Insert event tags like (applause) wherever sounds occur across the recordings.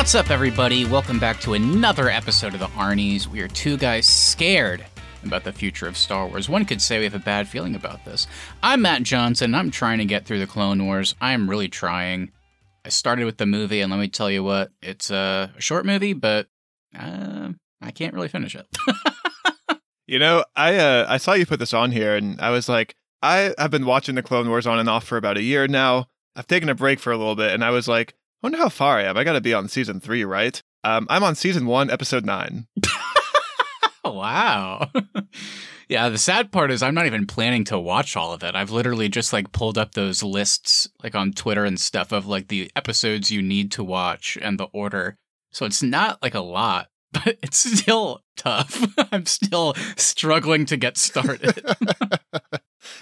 What's up, everybody? Welcome back to another episode of the Arnie's. We are two guys scared about the future of Star Wars. One could say we have a bad feeling about this. I'm Matt Johnson. I'm trying to get through the Clone Wars. I am really trying. I started with the movie, and let me tell you what, it's a short movie, but uh, I can't really finish it. (laughs) You know, I uh, I saw you put this on here, and I was like, I have been watching the Clone Wars on and off for about a year now. I've taken a break for a little bit, and I was like, I wonder how far I am. I got to be on season three, right? Um, I'm on season one, episode nine. (laughs) wow. (laughs) yeah, the sad part is I'm not even planning to watch all of it. I've literally just like pulled up those lists like on Twitter and stuff of like the episodes you need to watch and the order. So it's not like a lot, (laughs) but it's still tough. I'm still struggling to get started.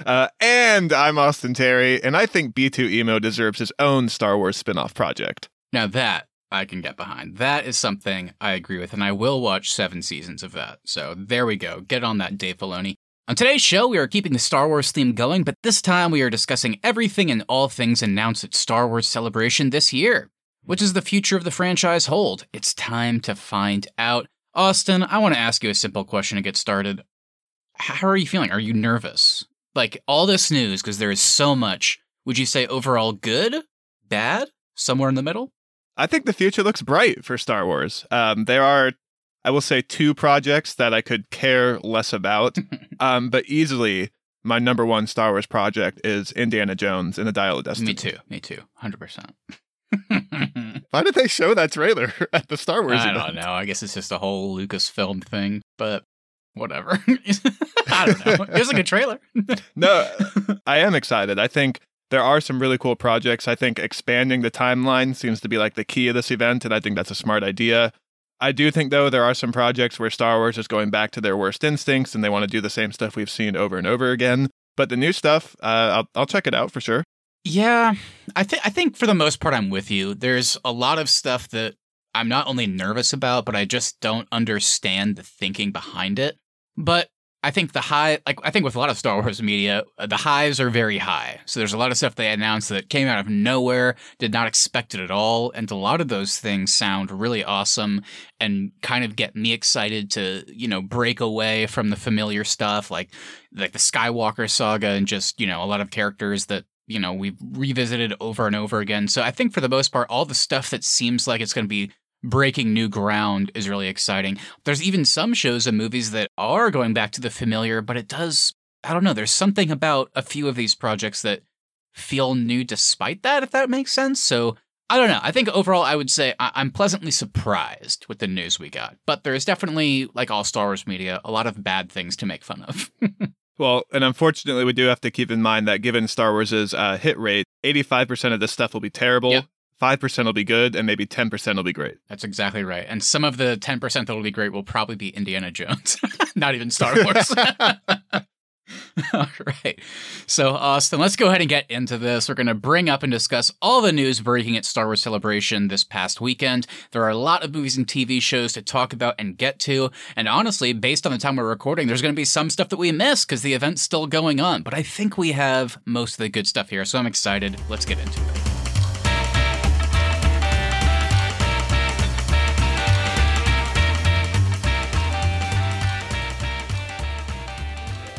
Uh, and I'm Austin Terry, and I think B2EMO deserves his own Star Wars spin off project. now that I can get behind. That is something I agree with, and I will watch seven seasons of that. So there we go. Get on that, Dave Filoni. On today's show, we are keeping the Star Wars theme going, but this time we are discussing everything and all things announced at Star Wars Celebration this year. What does the future of the franchise hold? It's time to find out. Austin, I want to ask you a simple question to get started. How are you feeling? Are you nervous? Like all this news, because there is so much. Would you say overall good, bad, somewhere in the middle? I think the future looks bright for Star Wars. Um, there are, I will say, two projects that I could care less about, (laughs) um, but easily my number one Star Wars project is Indiana Jones and the Dial of Destiny. Me too. Me too. Hundred percent. (laughs) Why did they show that trailer (laughs) at the Star Wars I event? don't know. I guess it's just a whole Lucasfilm thing, but whatever. (laughs) I don't know. It was like a trailer. (laughs) No, I am excited. I think there are some really cool projects. I think expanding the timeline seems to be like the key of this event, and I think that's a smart idea. I do think, though, there are some projects where Star Wars is going back to their worst instincts and they want to do the same stuff we've seen over and over again. But the new stuff, uh, I'll, I'll check it out for sure. Yeah, I think I think for the most part I'm with you. There's a lot of stuff that I'm not only nervous about, but I just don't understand the thinking behind it. But I think the high, like I think with a lot of Star Wars media, the highs are very high. So there's a lot of stuff they announced that came out of nowhere, did not expect it at all, and a lot of those things sound really awesome and kind of get me excited to you know break away from the familiar stuff, like like the Skywalker saga and just you know a lot of characters that you know we've revisited over and over again. So I think for the most part, all the stuff that seems like it's going to be breaking new ground is really exciting. There's even some shows and movies that are going back to the familiar, but it does I don't know, there's something about a few of these projects that feel new despite that, if that makes sense. So I don't know. I think overall, I would say I- I'm pleasantly surprised with the news we got. But there's definitely, like all Star Wars media, a lot of bad things to make fun of. (laughs) Well, and unfortunately, we do have to keep in mind that given Star Wars' uh, hit rate, 85% of this stuff will be terrible, Yep. 5% will be good, and maybe 10% will be great. That's exactly right. And some of the 10% that will be great will probably be Indiana Jones, (laughs) not even Star Wars. (laughs) (laughs) All right. So, Austin, let's go ahead and get into this. We're going to bring up and discuss all the news breaking at Star Wars Celebration this past weekend. There are a lot of movies and TV shows to talk about and get to. And honestly, based on the time we're recording, there's going to be some stuff that we miss because the event's still going on. But I think we have most of the good stuff here. So I'm excited. Let's get into it.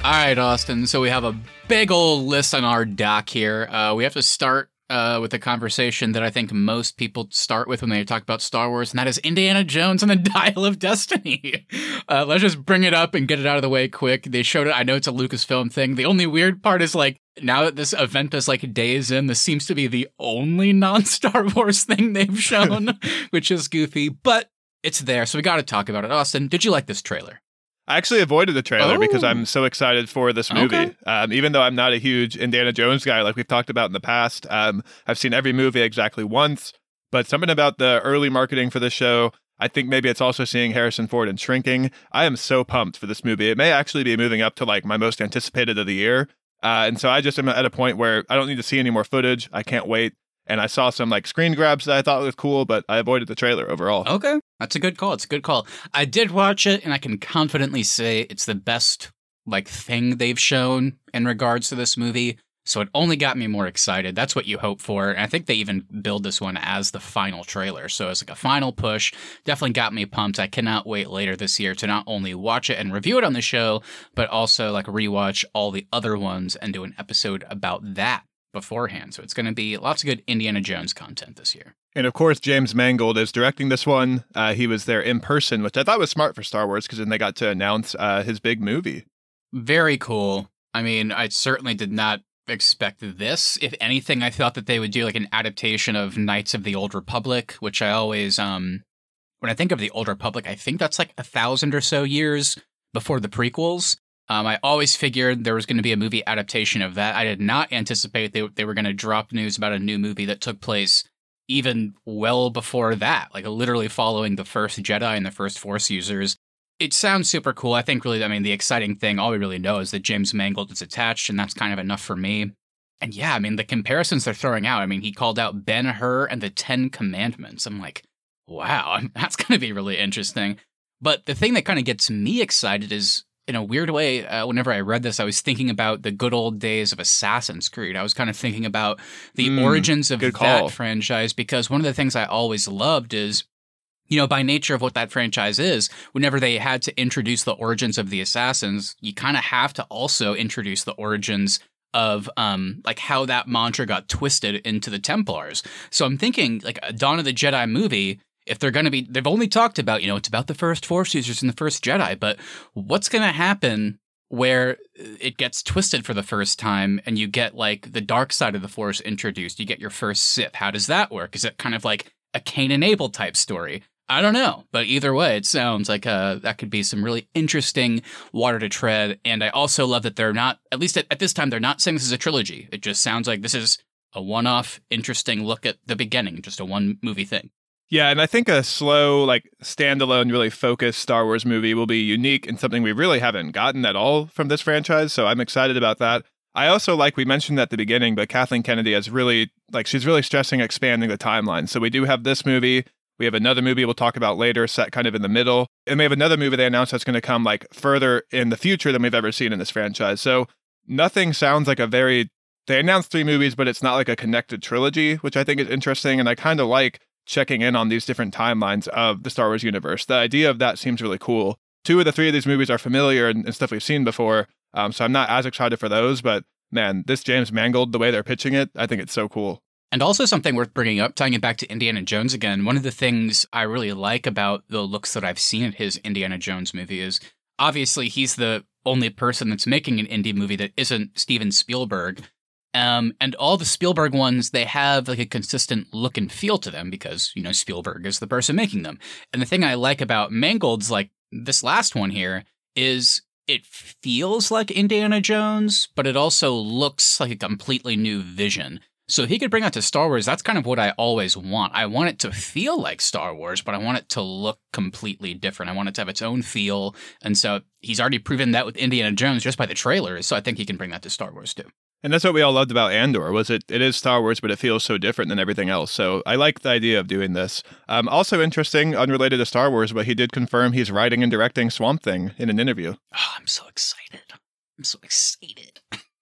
All right, Austin. So we have a big old list on our doc here. Uh, we have to start uh, with a conversation that I think most people start with when they talk about Star Wars, and that is Indiana Jones and the (laughs) Dial of Destiny. Uh, let's just bring it up and get it out of the way quick. They showed it. I know it's a Lucasfilm thing. The only weird part is like now that this event is like days in, this seems to be the only (laughs) non-Star Wars thing they've (laughs) shown, which is goofy, but it's there. So we got to talk about it. Austin, did you like this trailer? I actually avoided the trailer because Oh. I'm so excited for this movie. Okay. Um, even though I'm not a huge Indiana Jones guy, like we've talked about in the past, um, I've seen every movie exactly once. But something about the early marketing for the show, I think maybe it's also seeing Harrison Ford in Shrinking. I am so pumped for this movie. It may actually be moving up to like my most anticipated of the year. Uh, and so I just am at a point where I don't need to see any more footage. I can't wait. And I saw some like screen grabs that I thought was cool, but I avoided the trailer overall. Okay. That's a good call. It's a good call. I did watch it and I can confidently say it's the best like thing they've shown in regards to this movie So it only got me more excited. That's what you hope for. And I think they even build this one as the final trailer. So it's like a final push. Definitely got me pumped. I cannot wait later this year to not only watch it and review it on the show, but also like rewatch all the other ones and do an episode about that beforehand. So it's going to be lots of good Indiana Jones content this year. And of course, James Mangold is directing this one. Uh, he was there in person, which I thought was smart for Star Wars because then they got to announce uh, his big movie. Very cool. I mean, I certainly did not expect this. If anything, I thought that they would do like an adaptation of Knights of the Old Republic, which I always, um, when I think of the Old Republic, I think that's like a thousand or so years before the prequels. Um, I always figured there was going to be a movie adaptation of that. I did not anticipate they, they were going to drop news about a new movie that took place even well before that, like literally following the first Jedi and the first Force users. It sounds super cool. I think really, I mean, the exciting thing, all we really know is that James Mangold is attached, and that's kind of enough for me. And yeah, I mean, the comparisons they're throwing out, I mean, he called out Ben Hur and the Ten Commandments. I'm like, wow, (laughs) that's going to be really interesting. But the thing that kind of gets me excited is in a weird way, uh, whenever I read this, I was thinking about the good old days of Assassin's Creed. I was kind of thinking about the mm, origins of that franchise because one of the things I always loved is, you know, by nature of what that franchise is, whenever they had to introduce the origins of the Assassins, you kind of have to also introduce the origins of um like how that mantra got twisted into the Templars. So I'm thinking like a Dawn of the Jedi movie if they're going to be, they've only talked about, you know, it's about the first Force users and the first Jedi, but what's going to happen where it gets twisted for the first time and you get like the dark side of the Force introduced? You get your first Sith. How does that work? Is it kind of like a Cain and Abel type story? I don't know, but either way, it sounds like uh, that could be some really interesting water to tread. And I also love that they're not, at least at, at this time, they're not saying this is a trilogy. It just sounds like this is a one off, interesting look at the beginning, just a one movie thing. Yeah, and I think a slow, like standalone, really focused Star Wars movie will be unique and something we really haven't gotten at all from this franchise. So I'm excited about that. I also like we mentioned at the beginning, but Kathleen Kennedy has really like she's really stressing expanding the timeline. So we do have this movie. We have another movie we'll talk about later, set kind of in the middle. And we have another movie they announced that's going to come like further in the future than we've ever seen in this franchise. So nothing sounds like a very they announced three movies, but it's not like a connected trilogy, which I think is interesting. And I kind of like checking in on these different timelines of the Star Wars universe. The idea of that seems really cool. Two of the three of these movies are familiar and, and stuff we've seen before, um, so I'm not as excited for those. But man, this James Mangold, the way they're pitching it, I think it's so cool. And also something worth bringing up, tying it back to Indiana Jones again. One of the things I really like about the looks that I've seen at his Indiana Jones movie is obviously he's the only person that's making an indie movie that isn't Steven Spielberg. Um, and all the Spielberg ones, they have like a consistent look and feel to them because, you know, Spielberg is the person making them. And the thing I like about Mangold's, like this last one here, is it feels like Indiana Jones, but it also looks like a completely new vision. So if he could bring that to Star Wars, that's kind of what I always want. I want it to feel like Star Wars, but I want it to look completely different. I want it to have its own feel. And so he's already proven that with Indiana Jones just by the trailers. So I think he can bring that to Star Wars too. And that's what we all loved about Andor was it it is Star Wars, but it feels so different than everything else. So I like the idea of doing this. Um, also interesting, unrelated to Star Wars, but he did confirm he's writing and directing Swamp Thing in an interview. Oh, I'm so excited. I'm so excited.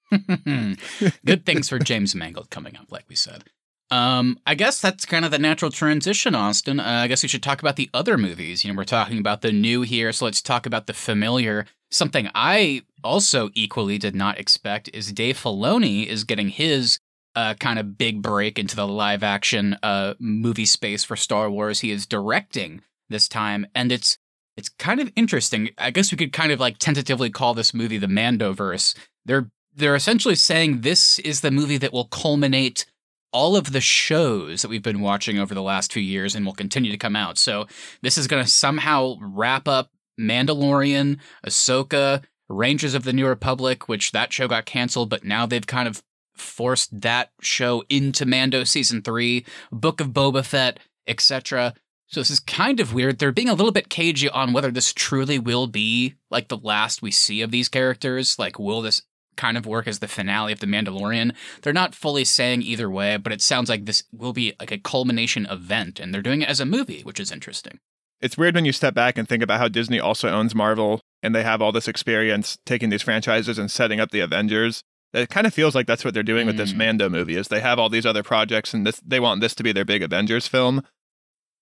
(laughs) Good things for James Mangold coming up, like we said. Um, I guess that's kind of the natural transition, Austin. Uh, I guess we should talk about the other movies. You know, we're talking about the new here, so let's talk about the familiar. Something I also equally did not expect is Dave Filoni is getting his uh, kind of big break into the live action uh, movie space for Star Wars. He is directing this time, and it's it's kind of interesting. I guess we could kind of like tentatively call this movie the Mandoverse. They're they're essentially saying this is the movie that will culminate all of the shows that we've been watching over the last few years and will continue to come out. So this is going to somehow wrap up Mandalorian, Ahsoka, Rangers of the New Republic, which that show got canceled, but now they've kind of forced that show into Mando season three, Book of Boba Fett, etc. So this is kind of weird. They're being a little bit cagey on whether this truly will be like the last we see of these characters. Like, will this kind of work as the finale of The Mandalorian? They're not fully saying either way, but it sounds like this will be like a culmination event, and they're doing it as a movie, which is interesting. It's weird when you step back and think about how Disney also owns Marvel and they have all this experience taking these franchises and setting up the Avengers. It kind of feels like that's what they're doing with this Mm. Mando movie. Is they have all these other projects and this they want this to be their big Avengers film.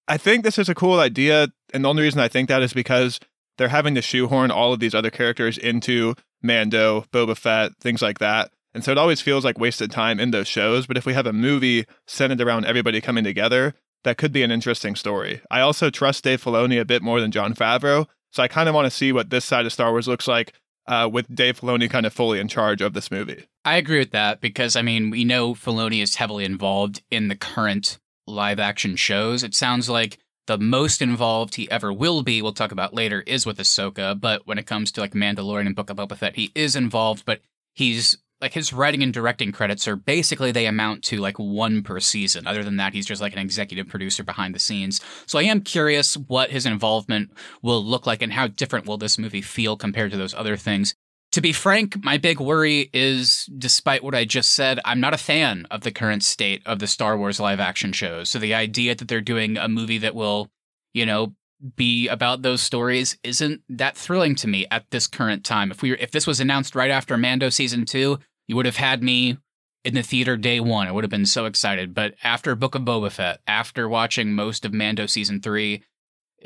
I think this is a cool idea, and the only reason I think that is because they're having to shoehorn all of these other characters into Mando, Boba Fett, things like that. And so it always feels like wasted time in those shows. But if we have a movie centered around everybody coming together, that could be an interesting story. I also trust Dave Filoni a bit more than Jon Favreau. So I kind of want to see what this side of Star Wars looks like uh, with Dave Filoni kind of fully in charge of this movie. I agree with that because I mean we know Filoni is heavily involved in the current live action shows. It sounds like the most involved he ever will be, we'll talk about later, is with Ahsoka. But when it comes to like Mandalorian and Book of Boba Fett, he is involved, but he's like his writing and directing credits are basically they amount to like one per season. Other than that, he's just like an executive producer behind the scenes. So I am curious what his involvement will look like and how different will this movie feel compared to those other things. To be frank, my big worry is despite what I just said, I'm not a fan of the current state of the Star Wars live action shows. So the idea that they're doing a movie that will, you know, be about those stories isn't that thrilling to me at this current time. If we if this was announced right after Mando season 2, you would have had me in the theater day 1. I would have been so excited, but after Book of Boba Fett, after watching most of Mando season 3,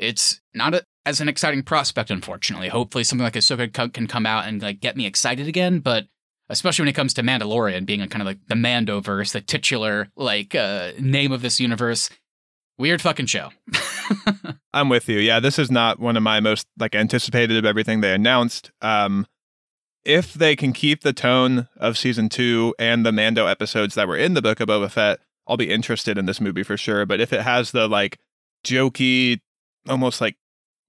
it's not a, as an exciting prospect unfortunately. Hopefully something like Ahsoka can come out and like get me excited again, but especially when it comes to Mandalorian being a kind of like the Mandoverse, the titular like uh, name of this universe. Weird fucking show. (laughs) I'm with you. Yeah, this is not one of my most like anticipated of everything they announced. Um, if they can keep the tone of season two and the Mando episodes that were in the book of Boba Fett, I'll be interested in this movie for sure. But if it has the like jokey, almost like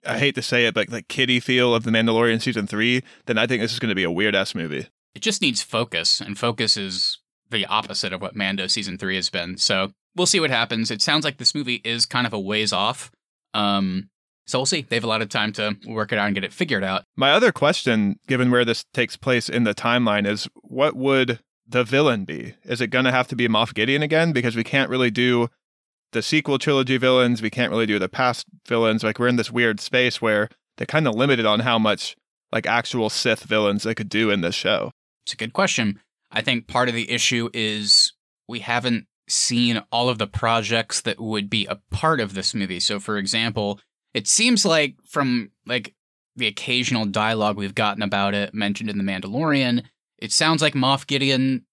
I hate to say it, but like kiddie feel of the Mandalorian season three, then I think this is going to be a weird ass movie. it just needs focus, and focus is the opposite of what Mando season three has been. So we'll see what happens. It sounds like this movie is kind of a ways off. Um, so we'll see. They have a lot of time to work it out and get it figured out. My other question, given where this takes place in the timeline, is what would the villain be? Is it going to have to be Moff Gideon again? Because we can't really do the sequel trilogy villains. We can't really do the past villains. Like we're in this weird space where they're kind of limited on how much like actual Sith villains they could do in this show. It's a good question. I think part of the issue is we haven't seen all of the projects that would be a part of this movie. So, for example, it seems like from like the occasional dialogue we've gotten about it mentioned in The Mandalorian, it sounds like Moff Gideon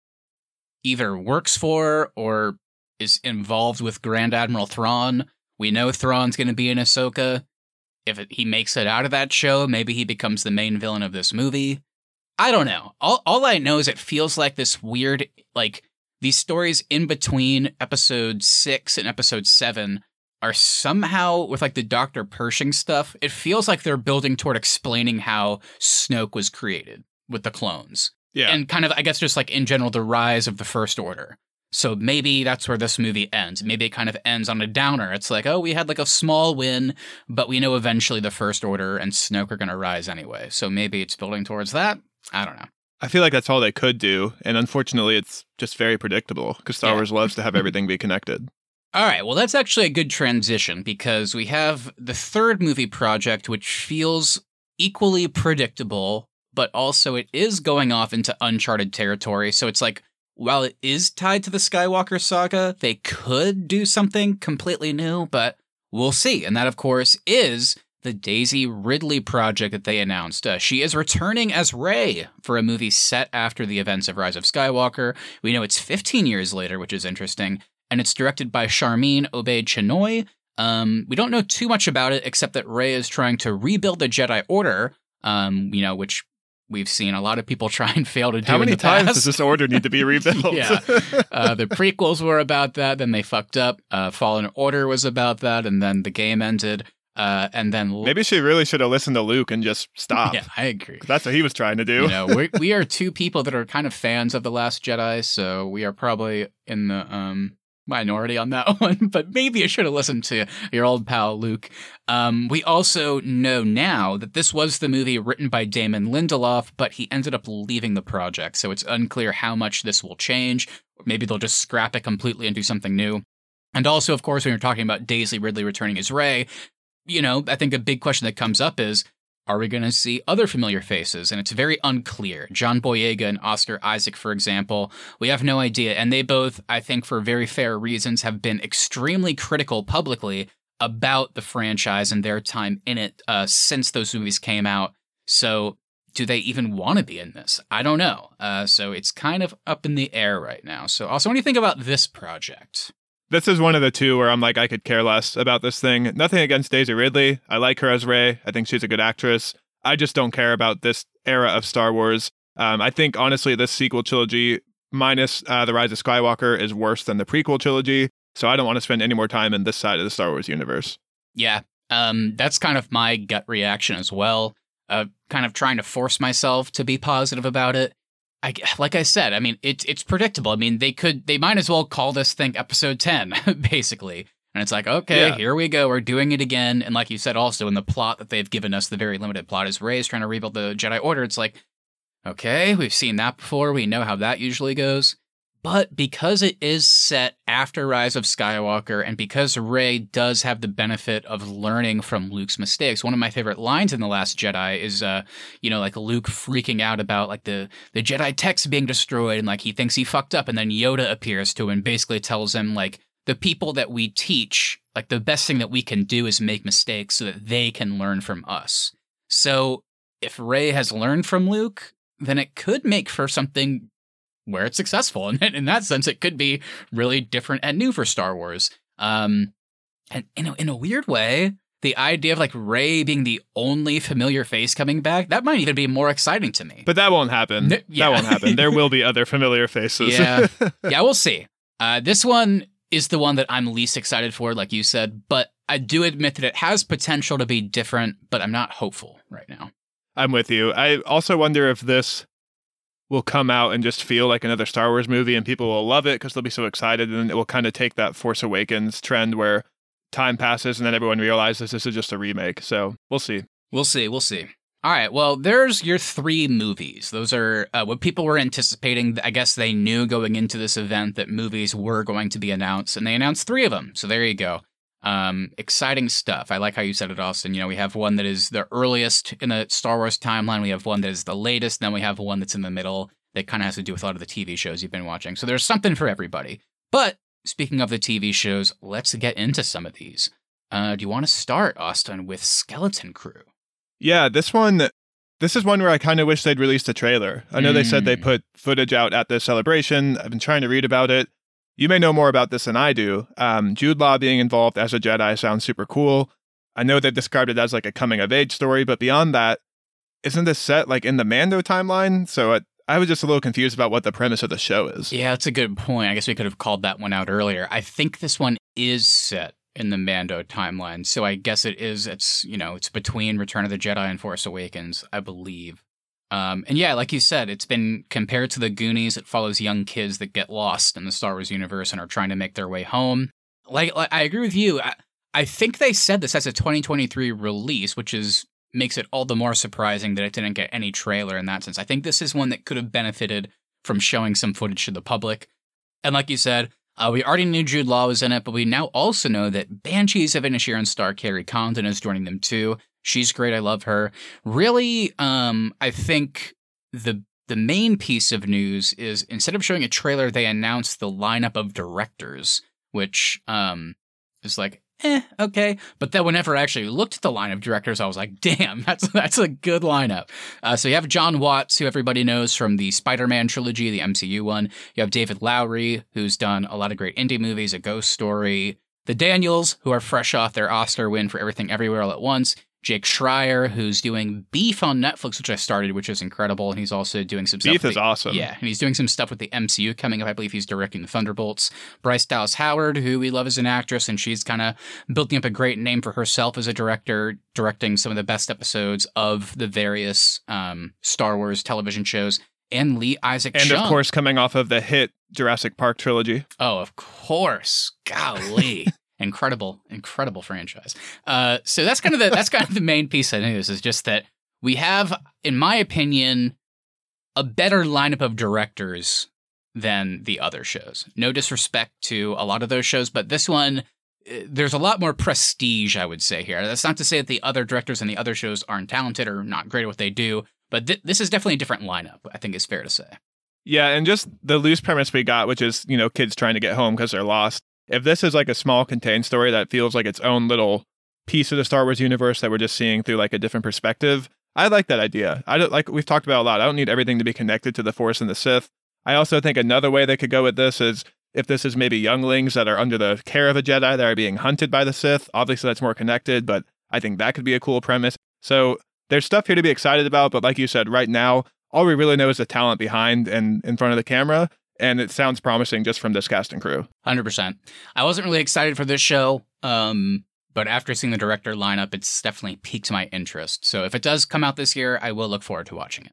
either works for or is involved with Grand Admiral Thrawn. We know Thrawn's going to be in Ahsoka. If it, he makes it out of that show, maybe he becomes the main villain of this movie. I don't know. All all I know is it feels like this weird like these stories in between episode 6 and episode 7 are somehow with like the Dr. Pershing stuff. It feels like they're building toward explaining how Snoke was created with the clones. Yeah. And kind of I guess just like in general the rise of the first order. So maybe that's where this movie ends. Maybe it kind of ends on a downer. It's like, oh, we had like a small win, but we know eventually the First Order and Snoke are going to rise anyway. So maybe it's building towards that. I don't know. I feel like that's all they could do. And unfortunately, it's just very predictable because Star Yeah. Wars loves to have everything be connected. All right, well, that's actually a good transition because we have the third movie project, which feels equally predictable, but also it is going off into uncharted territory. So it's like, while it is tied to the Skywalker saga, they could do something completely new, but we'll see. And that, of course, is the Daisy Ridley project that they announced. Uh, she is returning as Rey for a movie set after the events of Rise of Skywalker. We know it's 15 years later, which is interesting and it's directed by Sharmeen Obaid-Chinoy. Um, we don't know too much about it except that Rey is trying to rebuild the Jedi Order, um, you know, which we've seen a lot of people (laughs) try and fail to do. How many the times past. does this order need to be (laughs) rebuilt? Yeah. uh, the prequels were about that, then they fucked up. Uh, Fallen Order was about that, and then the game ended. Uh, and then Maybe she really should have listened to Luke and just stopped. yeah, I agree. That's what he was trying to do. You know, we we are two people that are kind of fans of the Last Jedi, so we are probably in the um minority on that (laughs) one. But maybe you should have listened to your old pal Luke. Um, we also know now that this was the movie written by Damon Lindelof, but he ended up leaving the project, so it's unclear how much this will change. Maybe they'll just scrap it completely and do something new. And also, of course, when you're talking about Daisy Ridley returning as Rey, you know, I think a big question that comes up is Are we going to see other familiar faces? And it's very unclear. John Boyega and Oscar Isaac, for example, we have no idea. And they both, I think, for very fair reasons, have been extremely critical publicly about the franchise and their time in it uh, since those movies came out. So, do they even want to be in this? I don't know. Uh, so, it's kind of up in the air right now. So, also, what do you think about this project? This is one of the two where I'm like, I could care less about this thing. Nothing against Daisy Ridley. I like her as Rey. I think she's a good actress. I just don't care about this era of Star Wars. Um, I think, honestly, this sequel trilogy, minus uh, The Rise of Skywalker, is worse than the prequel trilogy. So I don't want to spend any more time in this side of the Star Wars universe. Yeah, um, that's kind of my gut reaction as well. Uh, kind of trying to force myself to be positive about it. I, like I said, I mean, it's it's predictable. I mean, they could, they might as well call this thing episode 10, (laughs) basically. And it's like, okay, yeah. here we go. We're doing it again. And like you said, also in the plot that they've given us, the very limited plot is Rey's trying to rebuild the Jedi Order. It's like, okay, we've seen that before. We know how that usually goes. But because it is set after Rise of Skywalker, and because Rey does have the benefit of learning from Luke's mistakes, one of my favorite lines in The Last Jedi is, uh, you know, like Luke freaking out about like the the Jedi text being destroyed, and like he thinks he fucked up, and then Yoda appears to him and basically tells him like the people that we teach, like the best thing that we can do is make mistakes so that they can learn from us. So if Rey has learned from Luke, then it could make for something where it's successful. (laughs) And in that sense, it could be really different and new for Star Wars. Um, and in a, in a weird way, the idea of like Rey being the only familiar face coming back, that might even be more exciting to me. But that won't happen. Yeah. That won't happen. There will be (laughs) other familiar faces. yeah. (laughs) Yeah, we'll see. Uh, this one is the one that I'm least excited for, like you said, but I do admit that it has potential to be different, but I'm not hopeful right now. I'm with you. I also wonder if this will come out and just feel like another Star Wars movie and people will love it because they'll be so excited and it will kind of take that Force Awakens trend where time passes and then everyone realizes this is just a remake. So we'll see. We'll see. We'll see. All right. Well, there's your three movies. Those are uh, what people were anticipating. I guess they knew going into this event that movies were going to be announced, and they announced three of them. So there you go. Um, exciting stuff. I like how you said it, Austin. You know, we have one that is the earliest in the Star Wars timeline. We have one that is the latest. Then we have one that's in the middle that kind of has to do with a lot of the TV shows you've been watching. So there's something for everybody. But speaking of the TV shows, let's get into some of these. Uh, do you want to start, Austin, with Skeleton Crew? Yeah, this one. This is one where I kind of wish they'd released a trailer. I know mm. they said they mm. put footage out at the celebration. I've been trying to read about it. You may know more about this than I do. Um, Jude Law being involved as a Jedi sounds super cool. I know they've described it as like a coming of age story, but beyond that, isn't this set like in the Mando timeline? So it, I was just a little confused about what the premise of the show is. Yeah, that's a good point. I guess we could have called that one out earlier. I think this one is set in the Mando timeline, so I guess it is. It's you know, it's between Return of the Jedi and Force Awakens, I believe. Um, and yeah, like you said, it's been compared to the Goonies. It follows young kids that get lost in the Star Wars universe and are trying to make their way home. Like, like I agree with you. I, I think they said this as a 2023 release, which is makes it all the more surprising that it didn't get any trailer in that sense. I think this is one that could have benefited from showing some footage to the public. And like you said, uh, we already knew Jude Law was in it, but we now also know that Banshees of Inisherin star Kerry Condon is joining them too. She's great. I love her. Really, um, I think the the main piece of news is instead of showing a trailer, they announced the lineup of directors, which um, is like, eh, okay. But then whenever I actually looked at the line of directors, I was like, damn, (laughs) that's that's a good lineup. Uh, so you have John Watts, who everybody knows from the Spider-Man trilogy, the MCU one. You have David Lowery, who's done a lot of great indie movies, A Ghost Story. The Daniels, who are fresh off their Oscar win for Everything Everywhere All at Once. Jake Schreier, who's doing Beef on Netflix, which I started, which is incredible. And he's also doing some stuff. Beef is the, awesome. Yeah, and he's doing some stuff with the MCU coming up. I believe he's directing the Thunderbolts. Bryce Dallas Howard, who we love as an actress, and she's kind of building up a great name for herself as a director, directing some of the best episodes of the various um, Star Wars television shows. And Lee Isaac And Chung. of course, coming off of the hit Jurassic Park trilogy. Oh, of course. Golly incredible, incredible franchise. Uh, so that's kind of the (laughs) that's kind of the main piece of news is just that we have, in my opinion, a better lineup of directors than the other shows. No disrespect to a lot of those shows, but this one uh, there's a lot more prestige, I would say here. That's not to say that the other directors and the other shows aren't talented or not great at what they do, but th- this is definitely a different lineup. I think is fair to say. Yeah, and just the loose premise we got, which is you know kids trying to get home because they're lost. If this is like a small contained story that feels like its own little piece of the Star Wars universe that we're just seeing through like a different perspective, I like that idea. I don't like we've talked about a lot. I don't need everything to be connected to the Force and the Sith. I also think another way they could go with this is if this is maybe younglings that are under the care of a Jedi that are being hunted by the Sith. Obviously, that's more connected, but I think that could be a cool premise. So there's stuff here to be excited about, but like you said, right now, all we really know is the talent behind and in front of the camera. And it sounds promising just from this cast and crew. 100%. I wasn't really excited for this show, um, but after seeing the director lineup, it's definitely piqued my interest. So if it does come out this year, I will look forward to watching it.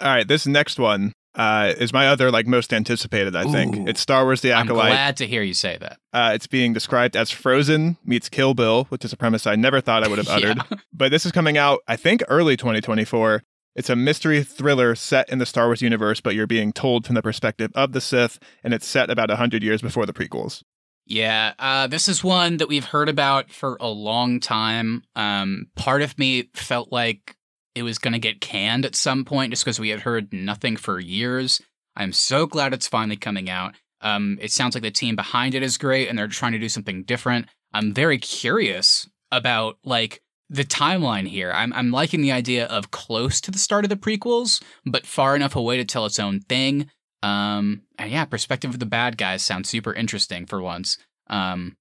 All right, this next one uh, is my other like most anticipated. I think it's Star Wars: The I'm Acolyte. glad to hear you say that. Uh, it's being described as Frozen meets Kill Bill, which is a premise I never thought I would have (laughs) uttered. Yeah. But this is coming out, I think, early 2024. It's a mystery thriller set in the Star Wars universe, but you're being told from the perspective of the Sith, and it's set about 100 years before the prequels. Yeah, uh, this is one that we've heard about for a long time. Um, part of me felt like it was going to get canned at some point just because we had heard nothing for years. I'm so glad it's finally coming out. Um, it sounds like the team behind it is great and they're trying to do something different. I'm very curious about like the timeline here. I'm I'm liking the idea of close to the start of the prequels, but far enough away to tell its own thing. Um, and yeah, perspective of the bad guys sounds super interesting for once. Um,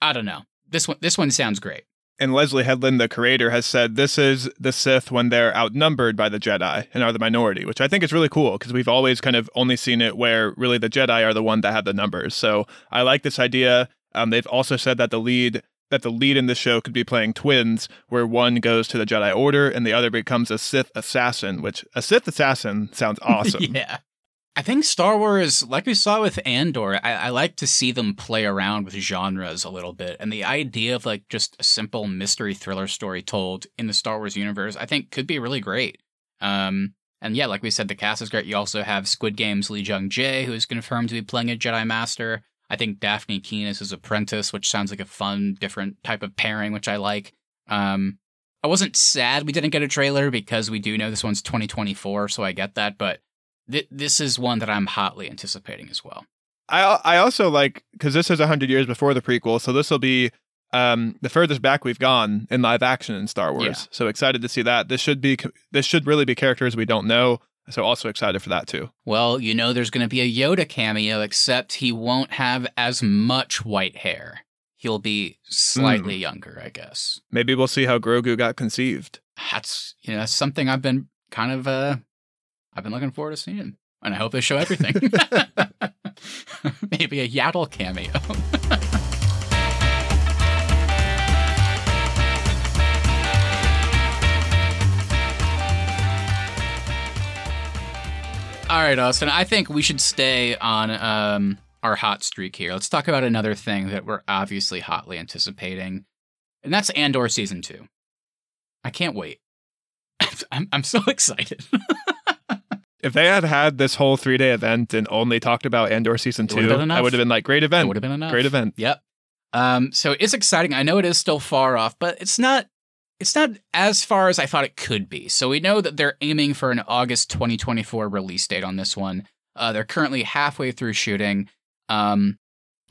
I don't know. This one this one sounds great. And Leslie Headland, the creator, has said this is the Sith when they're outnumbered by the Jedi and are the minority, which I think is really cool because we've always kind of only seen it where really the Jedi are the one that have the numbers. So I like this idea. Um, they've also said that the lead that the lead in the show could be playing twins, where one goes to the Jedi Order and the other becomes a Sith assassin. Which a Sith assassin sounds (laughs) awesome. yeah. I think Star Wars, like we saw with Andor, I, I like to see them play around with genres a little bit. And the idea of like just a simple mystery thriller story told in the Star Wars universe, I think could be really great. Um, and yeah, like we said, the cast is great. You also have Squid Game's Lee Jung Jae, who is confirmed to be playing a Jedi Master. I think Dafne Keen is his apprentice, which sounds like a fun, different type of pairing, which I like. Um, I wasn't sad we didn't get a trailer because we do know this one's 2024, so I get that. But th- this is one that I'm hotly anticipating as well. I I also like because this is hundred years before the prequel, so this will be um, the furthest back we've gone in live action in Star Wars. Yeah. So excited to see that. This should be this should really be characters we don't know. So also excited for that too. Well, you know, there's going to be a Yoda cameo, except he won't have as much white hair. He'll be slightly younger, I guess. Maybe we'll see how Grogu got conceived. That's you know that's something I've been kind of uh I've been looking forward to seeing, and I hope they show everything. (laughs) (laughs) Maybe a Yaddle cameo. (laughs) All right, Austin. I think we should stay on um, our hot streak here. Let's talk about another thing that we're obviously hotly anticipating, and that's Andor season two. I can't wait. (laughs) I'm, I'm so excited. (laughs) If they had had this whole three day event and only talked about Andor season two. I would have been like, great It event, would have been enough. great event. Yep. Um, so it's exciting. I know it is still far off, but it's not. It's not as far as I thought it could be. So we know that they're aiming for an August 2024 release date on this one. Uh, they're currently halfway through shooting. Um,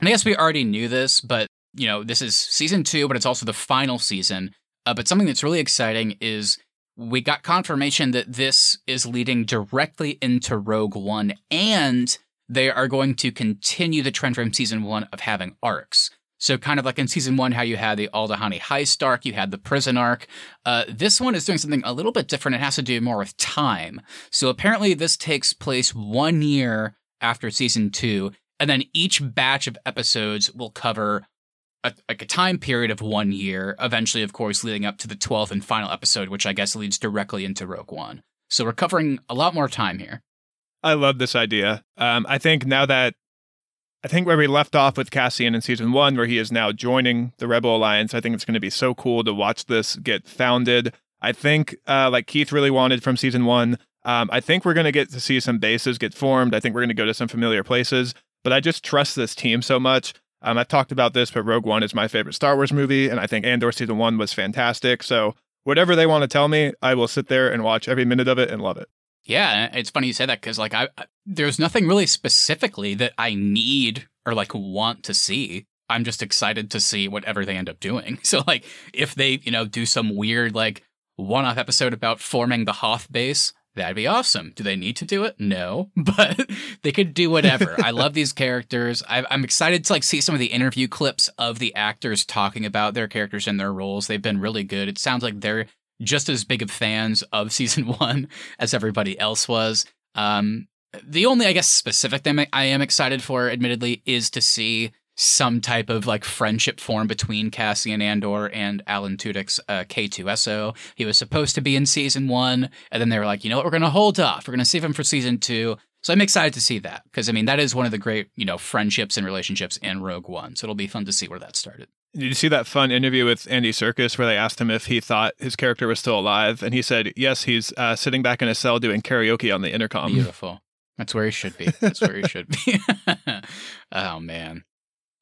I guess we already knew this, but you know, this is season two, but it's also the final season. Uh, but something that's really exciting is we got confirmation that this is leading directly into Rogue One, and they are going to continue the trend from season one of having arcs. So, kind of like in season one, how you had the Aldhani heist arc, you had the prison arc. Uh, this one is doing something a little bit different. It has to do more with time. So, apparently, this takes place one year after season two, and then each batch of episodes will cover a, like a time period of one year, eventually, of course, leading up to the 12th and final episode, which I guess leads directly into Rogue One. So we're covering a lot more time here. I love this idea. Um, I think now that I think where we left off with Cassian in season one, where he is now joining the Rebel Alliance, I think it's going to be so cool to watch this get founded. I think, uh, like Keith really wanted from season one, um, I think we're going to get to see some bases get formed. I think we're going to go to some familiar places, but I just trust this team so much. Um, I've talked about this, but Rogue One is my favorite Star Wars movie, and I think Andor season one was fantastic. So whatever they want to tell me, I will sit there and watch every minute of it and love it. Yeah, it's funny you say that because like I, I, there's nothing really specifically that I need or like want to see. I'm just excited to see whatever they end up doing. (laughs) So like if they you know do some weird like one-off episode about forming the Hoth base, that'd be awesome. Do they need to do it? No, (laughs) but they could do whatever. I love these characters. I, I'm excited to like see some of the interview clips of the actors talking about their characters and their roles. They've been really good. It sounds like they're just as big of fans of (laughs) season one as everybody else was. Um, the only, I guess, specific thing I am excited for, admittedly, is to see some type of like friendship form between Cassian Andor and Alan Tudyk's uh, K2SO. He was supposed to be in season one, and then they were like, you know what, we're going to hold off. We're going to save him for season two. So I'm excited to see that because I mean that is one of the great you know friendships and relationships in Rogue One. So it'll be fun to see where that started. Did you see that fun interview with Andy Serkis where they asked him if he thought his character was still alive, and he said yes, he's uh, sitting back in his cell doing karaoke on the intercom. Beautiful. That's where he should be. That's where he should be. (laughs) oh man.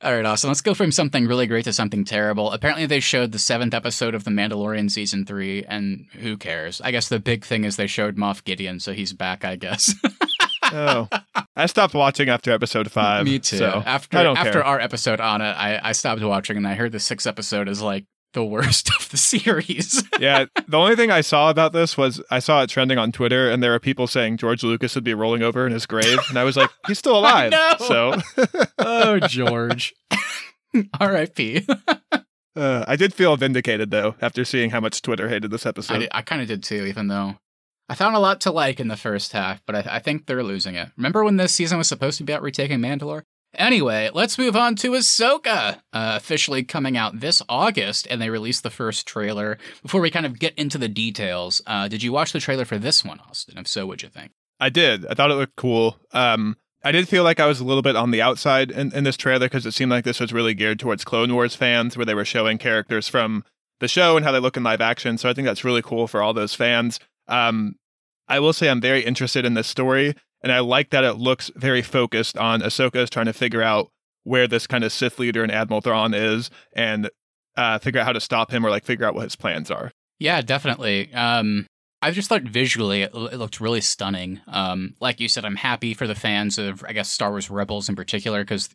All right, awesome. Let's go from something really great to something terrible. Apparently, they showed the seventh episode of The Mandalorian season three, and who cares? I guess the big thing is they showed Moff Gideon, so he's back. I guess. (laughs) oh, I stopped watching after episode five. Me too. So after after care. our episode on it, I, I stopped watching, and I heard the sixth episode is like the worst (laughs) of the series. (laughs) yeah, the only thing I saw about this was I saw it trending on Twitter, and there were people saying George Lucas would be rolling over in his grave, and I was like, he's still (laughs) alive. So, oh George, R.I.P. Uh, I did feel vindicated though after seeing how much Twitter hated this episode. I, I kind of did too, even though I found a lot to like in the first half, but I, I, think they're losing it. Remember when this season was supposed to be about retaking Mandalore? Anyway, let's move on to Ahsoka, uh, officially coming out this August, and they released the first trailer. Before we kind of get into the details, uh, did you watch the trailer for this one, Austin? If so, what'd you think? I did. I thought it looked cool. Um, I did feel like I was a little bit on the outside in, in this trailer because it seemed like this was really geared towards Clone Wars fans, where they were showing characters from the show and how they look in live action. So I think that's really cool for all those fans. Um, I will say I'm very interested in this story. And I like that it looks very focused on Ahsoka is trying to figure out where this kind of Sith leader and Admiral Thrawn is and uh, figure out how to stop him or like figure out what his plans are. Yeah, definitely. Um, I just thought visually it, it looked really stunning. Um, like you said, I'm happy for the fans of, I guess, Star Wars Rebels in particular, because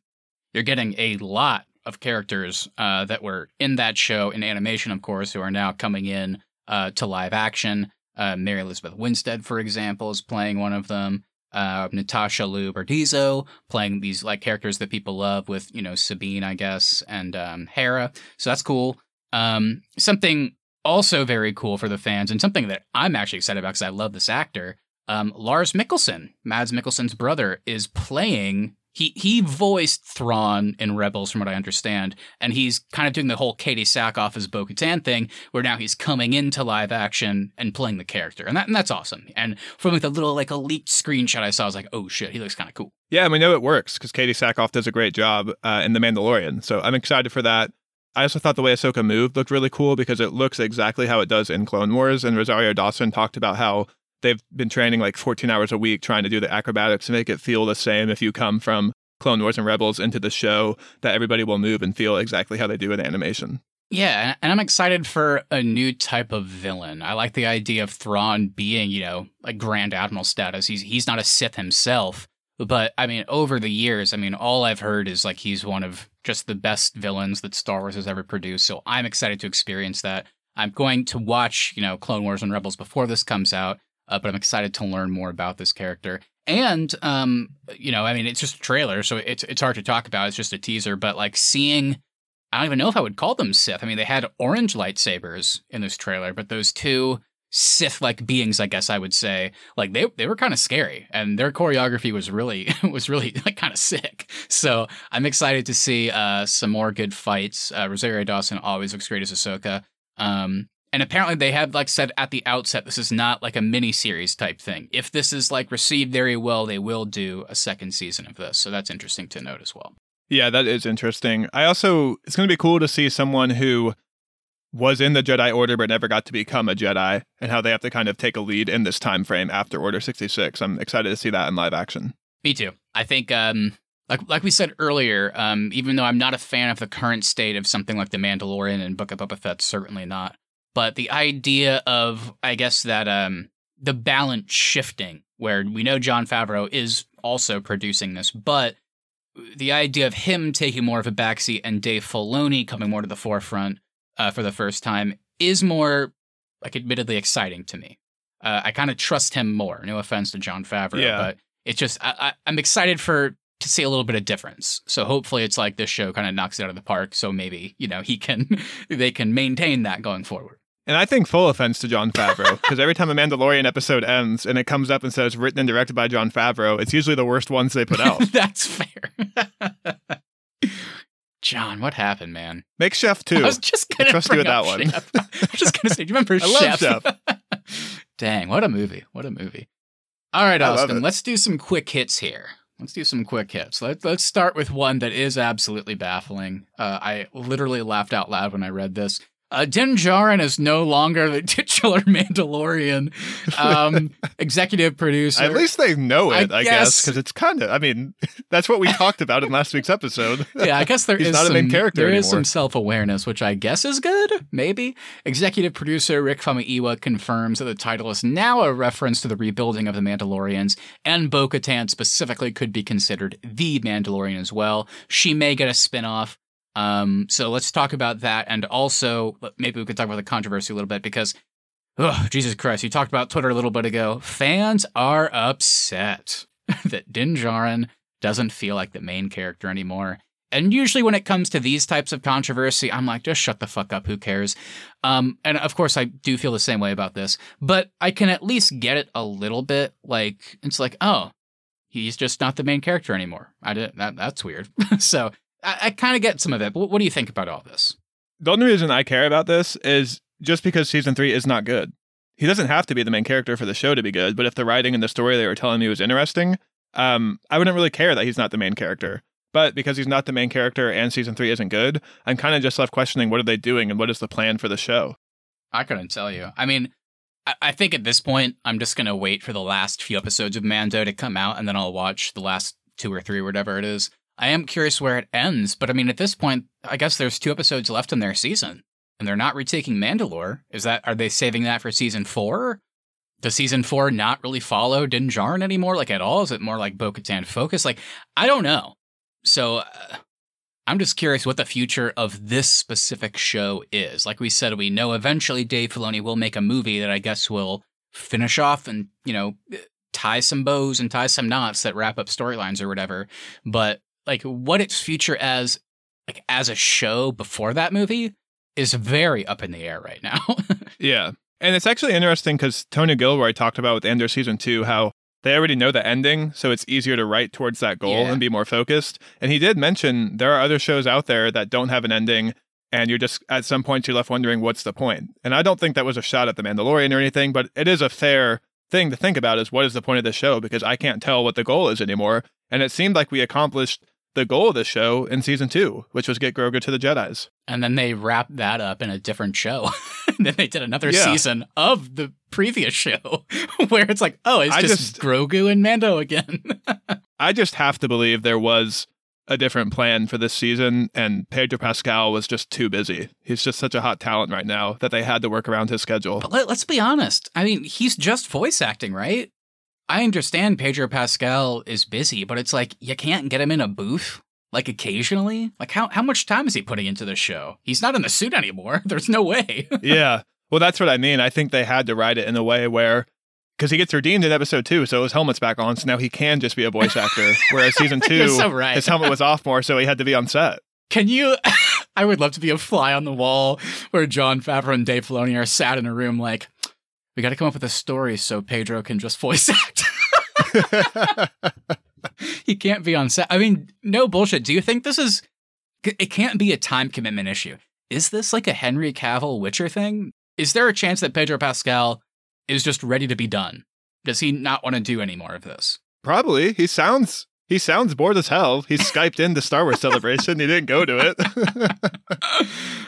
you're getting a lot of characters uh, that were in that show in animation, of course, who are now coming in uh, to live action. Uh, Mary Elizabeth Winstead, for example, is playing one of them uh, Natasha Liu Bordizzo playing these like characters that people love with you know Sabine, I guess, and um, Hera. So that's cool. Um, something also very cool for the fans, and something that I'm actually excited about because I love this actor. Um, Lars Mikkelsen, Mads Mikkelsen's brother, is playing he he voiced Thrawn in Rebels, from what I understand, and he's kind of doing the whole Katee Sackhoff as Bo-Katan thing, where now he's coming into live action and playing the character, and that and that's awesome. And from like the little like a leaked screenshot I saw, I was like, oh shit, he looks kind of cool. Yeah, and we know it works because Katee Sackhoff does a great job uh, in The Mandalorian, so I'm excited for that. I also thought the way Ahsoka moved looked really cool because it looks exactly how it does in Clone Wars. And Rosario Dawson talked about how they've been training like 14 hours a week trying to do the acrobatics to make it feel the same if you come from Clone Wars and Rebels into the show that everybody will move and feel exactly how they do in animation. Yeah, and I'm excited for a new type of villain. I like the idea of Thrawn being, you know, like Grand Admiral status. He's he's not a Sith himself, but I mean, over the years, I mean, all I've heard is like he's one of just the best villains that Star Wars has ever produced. So I'm excited to experience that. I'm going to watch, you know, Clone Wars and Rebels before this comes out, uh, but I'm excited to learn more about this character. And um, you know, I mean, it's just a trailer, so it's it's hard to talk about. It's just a teaser, but like seeing, I don't even know if I would call them Sith. I mean, they had orange lightsabers in this trailer, but those two Sith-like beings, I guess I would say, like they they were kind of scary, and their choreography was really (laughs) was really like kind of sick. So I'm excited to see uh, some more good fights. Uh, Rosario Dawson always looks great as Ahsoka. Um, and apparently they have like said at the outset this is not like a mini series type thing. If this is like received very well, they will do a second season of this. So that's interesting to note as well. Yeah, that is interesting. I also it's going to be cool to see someone who was in the Jedi Order but never got to become a Jedi and how they have to kind of take a lead in this time frame after Order 66. I'm excited to see that in live action. Me too. I think um like like we said earlier, um, even though I'm not a fan of the current state of something like The Mandalorian and Book of Boba Fett, certainly not. But the idea of, I guess that um, the balance shifting, where we know Jon Favreau is also producing this, but the idea of him taking more of a backseat and Dave Filoni coming more to the forefront uh, for the first time is more, like, admittedly exciting to me. Uh, I kind of trust him more. No offense to Jon Favreau, Yeah. but it's just I, I, I'm excited for to see a little bit of difference. So hopefully, it's like this show kind of knocks it out of the park. So maybe you know he can (laughs) they can maintain that going forward. And I think full offense to Jon Favreau, because every time a Mandalorian episode ends and it comes up and says written and directed by Jon Favreau, it's usually the worst ones they put out. (laughs) That's fair. (laughs) Jon, what happened, man? Make Chef too. (laughs) I was just gonna trust you with up that one. Chef. I was just gonna say, do you remember I love Chef? Dang, what a movie! What a movie! All right, Austin, let's do some quick hits here. Let's do some quick hits. Let, let's start with one that is absolutely baffling. Uh, I literally laughed out loud when I read this. Uh, Din Djarin is no longer the (laughs) titular Mandalorian um, (laughs) executive producer. At least they know it, I, guess, guess- because it's kind of. I mean, (laughs) that's what we talked about in last week's episode. yeah, I guess there He's is not a main character There is anymore. some self awareness, which I guess is good. Maybe executive producer Rick Famuyiwa confirms that the title is now a reference to the rebuilding of the Mandalorians, and Bo-Katan specifically could be considered the Mandalorian as well. She may get a spin-off. Um, so let's talk about that, and also maybe we could talk about the controversy a little bit because. Oh, Jesus Christ. You talked about Twitter a little bit ago. Fans are upset (laughs) that Din Djarin doesn't feel like the main character anymore. And usually when it comes to these types of controversy, I'm like, just shut the fuck up. Who cares? Um, and of course, I do feel the same way about this, but I can at least get it a little bit. Like, it's like, oh, he's just not the main character anymore. I did that. That's weird. (laughs) so I, I kind of get some of it. But what, what do you think about all this? The only reason I care about this is just because season three is not good. He doesn't have to be the main character for the show to be good, but if the writing and the story they were telling me was interesting, um, I wouldn't really care that he's not the main character. But because he's not the main character and season three isn't good, I'm kind of just left questioning what are they doing and what is the plan for the show. I couldn't tell you. I mean, I, I think at this point, I'm just going to wait for the last few episodes of Mando to come out and then I'll watch the last two or three, whatever it is. I am curious where it ends, but I mean, at this point, I guess there's two episodes left in their season and they're not retaking Mandalore. Is that, are they saving that for season four? Does season four not really follow Din Djarin anymore, like at all? Is it more like Bo Katan focus? Like, I don't know. So, uh, I'm just curious what the future of this specific show is. Like we said, we know eventually Dave Filoni will make a movie that I guess will finish off and, you know, tie some bows and tie some knots that wrap up storylines or whatever. But like what its future as like as a show before that movie is very up in the air right now. (laughs) Yeah. And it's actually interesting because Tony Gilroy talked about with Andor season two how they already know the ending, so it's easier to write towards that goal Yeah. and be more focused. And he did mention there are other shows out there that don't have an ending, and you're just at some point you're left wondering what's the point. And I don't think that was a shot at the Mandalorian or anything, but it is a fair thing to think about is what is the point of the show because I can't tell what the goal is anymore. And it seemed like we accomplished the goal of this show in season two, which was get Grogu to the Jedi's. and then they wrapped that up in a different show. and (laughs) then they did another Yeah. season of the previous show (laughs) where it's like, oh, it's I just, just- Grogu and Mando again. (laughs) I just have to believe there was a different plan for this season, and Pedro Pascal was just too busy. He's just such a hot talent right now that they had to work around his schedule. But let, let's be honest. I mean, he's just voice acting, right? I understand Pedro Pascal is busy, but it's like you can't get him in a booth like occasionally. Like how how much time is he putting into the show? He's not in the suit anymore. (laughs) There's no way. (laughs) yeah. Well, that's what I mean. I think they had to write it in a way where, because he gets redeemed in episode two, so his helmet's back on, so now he can just be a voice actor. (laughs) Whereas season two, so right. his helmet was off more, so he had to be on set. Can you? I would love to be a fly on the wall where Jon Favreau and Dave Filoni are sat in a room like, we got to come up with a story so Pedro can just voice act. he can't be on set. I mean, no bullshit. Do you think this is? It can't be a time commitment issue. Is this like a Henry Cavill Witcher thing? Is there a chance that Pedro Pascal is just ready to be done? Does he not want to do any more of this? Probably. He sounds he sounds bored as hell. He skyped in the Star Wars celebration. He didn't go to it. (laughs)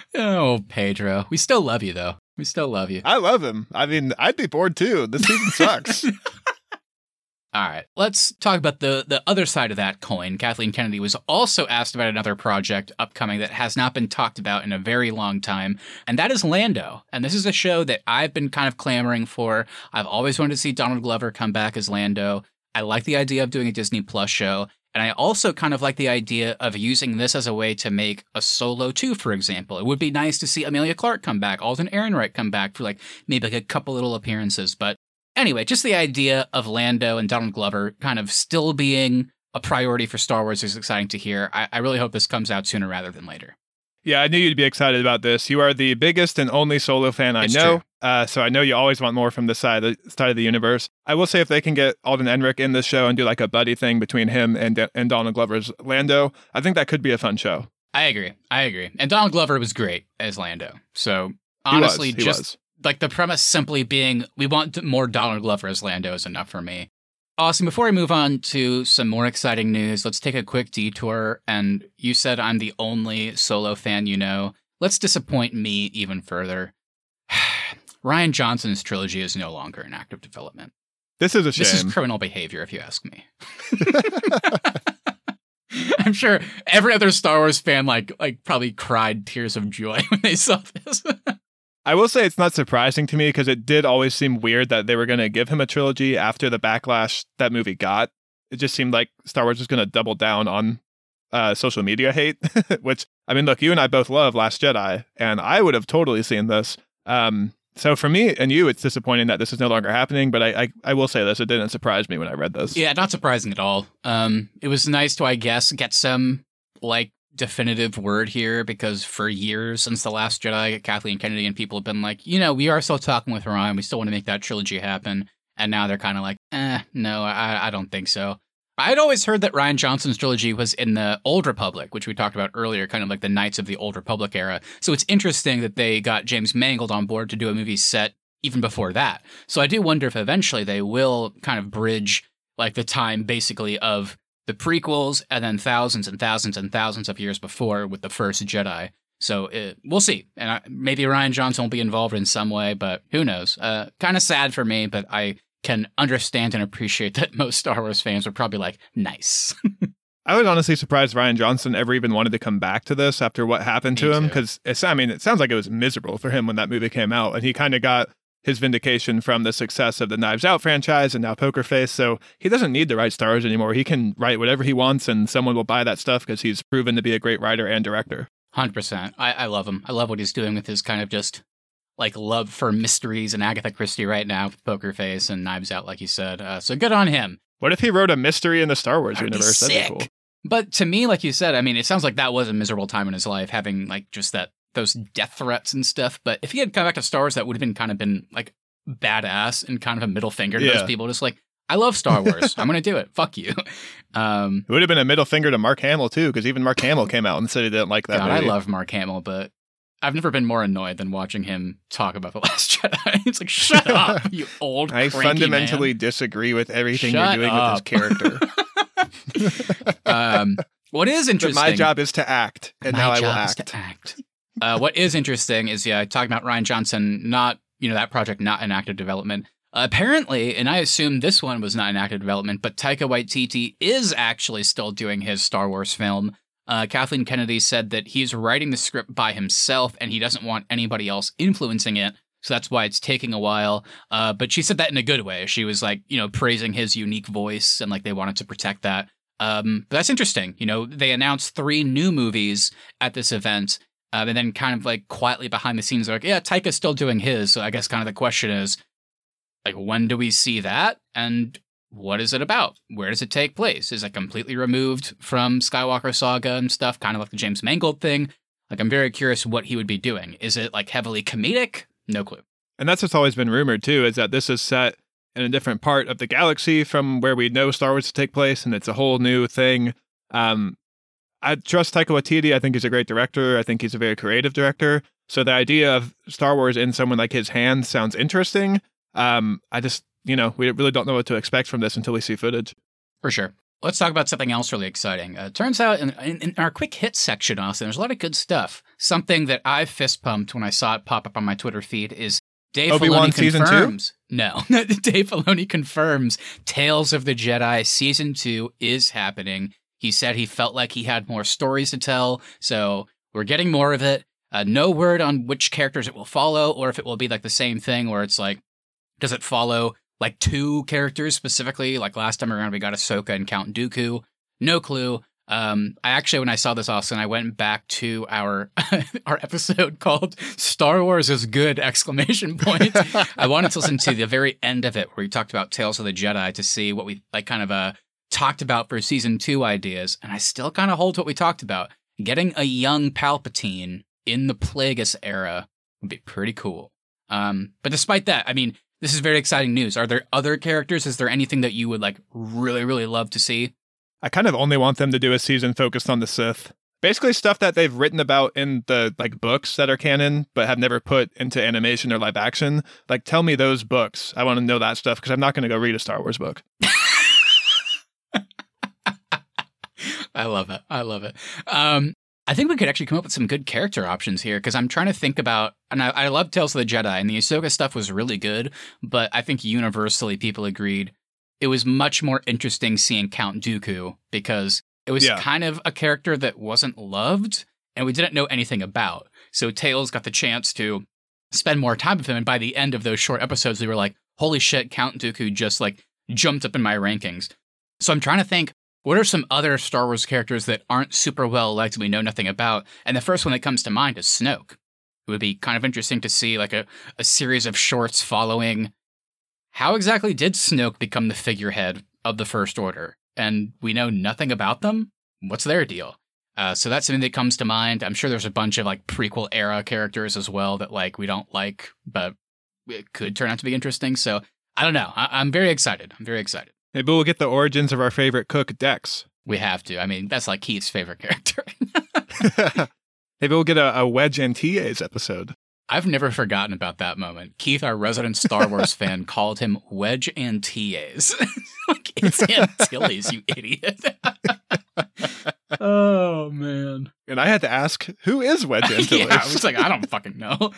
(laughs) oh, Pedro. We still love you, though. We still love you. I love him. I mean, I'd be bored too. This season sucks. (laughs) All right, let's talk about the the other side of that coin. Kathleen Kennedy was also asked about another project upcoming that has not been talked about in a very long time, and that is Lando. And this is a show that I've been kind of clamoring for. I've always wanted to see Donald Glover come back as Lando. I like the idea of doing a Disney Plus show. And I also kind of like the idea of using this as a way to make a solo too, for example. It would be nice to see Emilia Clarke come back, Alden Ehrenreich come back for like maybe like a couple little appearances. But anyway, just the idea of Lando and Donald Glover kind of still being a priority for Star Wars is exciting to hear. I, I really hope this comes out sooner rather than later. Yeah, I knew you'd be excited about this. You are the biggest and only solo fan I It's know, uh, so I know you always want more from this side of the side of the universe. I will say if they can get Alden Ehrenreich in this show and do like a buddy thing between him and and Donald Glover's Lando, I think that could be a fun show. I agree. I agree. And Donald Glover was great as Lando. So He honestly, was, he just was. like the premise simply being we want more Donald Glover as Lando is enough for me. Awesome. Before we move on to some more exciting news, let's take a quick detour. And you said I'm the only solo fan you know. Let's disappoint me even further. (sighs) Rian Johnson's trilogy is no longer in active development. This is a shame. This is criminal behavior, if you ask me. (laughs) I'm sure every other Star Wars fan like like probably cried tears of joy (laughs) when they saw this. (laughs) I will say it's not surprising to me because it did always seem weird that they were going to give him a trilogy after the backlash that movie got. It just seemed like Star Wars was going to double down on uh, social media hate, (laughs) which, I mean, look, you and I both love Last Jedi, and I would have totally seen this. Um, so for me and you, it's disappointing that this is no longer happening, but I, I, I will say this, it didn't surprise me when I read this. yeah, not surprising at all. Um, it was nice to, I guess, get some like definitive word here because for years since the Last Jedi, Kathleen Kennedy and people have been like, you know, we are still talking with Rian. We still want to make that trilogy happen. And now they're kind of like, eh, no, I, I don't think so. I'd always heard that Rian Johnson's trilogy was in the Old Republic, which we talked about earlier, kind of like the Knights of the Old Republic era. So it's interesting that they got James Mangold on board to do a movie set even before that. So I do wonder if eventually they will kind of bridge like the time basically of the prequels and then thousands and thousands and thousands of years before with the first Jedi. So uh, we'll see. And I, maybe Rian Johnson will be involved in some way, but who knows? Uh, kind of sad for me, but I can understand and appreciate (laughs) that most Star Wars fans are probably like, nice. (laughs) I was honestly surprised Rian Johnson ever even wanted to come back to this after what happened to him because I mean it sounds like it was miserable for him when that movie came out and he kind of got his vindication from the success of the Knives Out franchise and now Poker Face so he doesn't need to write Star Wars anymore he can write whatever he wants and someone will buy that stuff because he's proven to be a great writer and director. 100%. I, I love him. I love what he's doing with his kind of just like love for mysteries and Agatha Christie right now with Poker Face and Knives Out, like you said. Uh, so good on him. What if he wrote a mystery in the Star Wars That'd universe? That'd be cool. But to me, like you said, I mean, it sounds like that was a miserable time in his life, having like just that those death threats and stuff. But if he had come back to Star Wars, that would have been kind of been like badass and kind of a middle finger to Yeah. those people. Just like, I love Star Wars. (laughs) I'm gonna do it. Fuck you. (laughs) Um, It would have been a middle finger to Mark Hamill too because even Mark Hamill came out and said he didn't like that God, I love Mark Hamill, but I've never been more annoyed than watching him talk about the Last Jedi. (laughs) it's like, shut up, you old. I fundamentally man. disagree with everything Shut you're doing up. with his character. um, what is but interesting? my job is to act, and My now I will act. to act. Uh, what is interesting is, yeah, talking about Rian Johnson, not you know that project not in active development. apparently, and I assume this one was not in active development, but Taika Waititi is actually still doing his Star Wars film. Uh, Kathleen Kennedy said that he's writing the script by himself and he doesn't want anybody else influencing it. So that's why it's taking a while. Uh, but she said that in a good way. She was like, you know, praising his unique voice and like they wanted to protect that. Um, but that's interesting. You know, they announced three new movies at this event. Um, and then kind of like quietly behind the scenes, like, yeah, Taika's still doing his. So I guess kind of the question is, like, when do we see that? And what is it about? Where does it take place? Is it completely removed from Skywalker Saga and stuff, kind of like the James Mangold thing? Like, I'm very curious what he would be doing. Is it like heavily comedic? No clue. And that's what's always been rumored too, is that this is set in a different part of the galaxy from where we know Star Wars to take place, and it's a whole new thing. Um, I trust Taika Waititi. I think he's a great director. I think he's a very creative director. So the idea of Star Wars in someone like his hands sounds interesting. Um, I just, you know, we really don't know what to expect from this until we see footage. For sure. Let's talk about something else really exciting. Uh, turns out in, in, in our quick hit section, Austin, there's a lot of good stuff. Something that I fist pumped when I saw it pop up on my Twitter feed is Dave Obi-Wan Filoni confirms. No, (laughs) Dave Filoni confirms Tales of the Jedi season two is happening. He said he felt like he had more stories to tell, so we're getting more of it. Uh, no word on which characters it will follow, or if it will be like the same thing, where it's like, does it follow like two characters specifically? Like last time around, we got Ahsoka and Count Dooku. No clue. Um, I actually, when I saw this, Austin, I went back to our (laughs) our episode (laughs) called "Star Wars is Good!" exclamation point. (laughs) I wanted to listen to the very end of it where we talked about Tales of the Jedi to see what we like, kind of uh talked about for season two ideas, and I still kind of hold to what we talked about. Getting a young Palpatine in the Plagueis era would be pretty cool. Um, but despite that, I mean, this is very exciting news. Are there other characters? Is there anything that you would like really, really love to see? I kind of only want them to do a season focused on the Sith. Basically stuff that they've written about in the like books that are canon but have never put into animation or live action. Like tell me those books. I want to know that stuff because I'm not going to go read a Star Wars book. (laughs) I love it. I love it. Um, I think we could actually come up with some good character options here because I'm trying to think about, and I, I love Tales of the Jedi, and the Ahsoka stuff was really good, but I think universally people agreed it was much more interesting seeing Count Dooku because it was Yeah. kind of a character that wasn't loved and we didn't know anything about. So Tales got the chance to spend more time with him, and by the end of those short episodes, we were like, "Holy shit, Count Dooku just like jumped up in my rankings." So I'm trying to think what are some other Star Wars characters that aren't super well liked and we know nothing about? And the first one that comes to mind is Snoke. It would be kind of interesting to see like a, a series of shorts following how exactly did Snoke become the figurehead of the First Order? And we know nothing about them? What's their deal? Uh, so that's something that comes to mind. I'm sure there's a bunch of like prequel era characters as well that like we don't like, but it could turn out to be interesting. So I don't know. I- I'm very excited. I'm very excited. Maybe we'll get the origins of our favorite cook, Dex. We have to. I mean, that's like Keith's favorite character. (laughs) (laughs) Maybe we'll get a, a Wedge Antilles episode. I've never forgotten about that moment. Keith, our resident Star Wars (laughs) fan, called him Wedge Antilles. like, it's Antilles, you idiot. oh, man. And I had to ask, who is Wedge Antilles? yeah, I was like, I don't fucking know.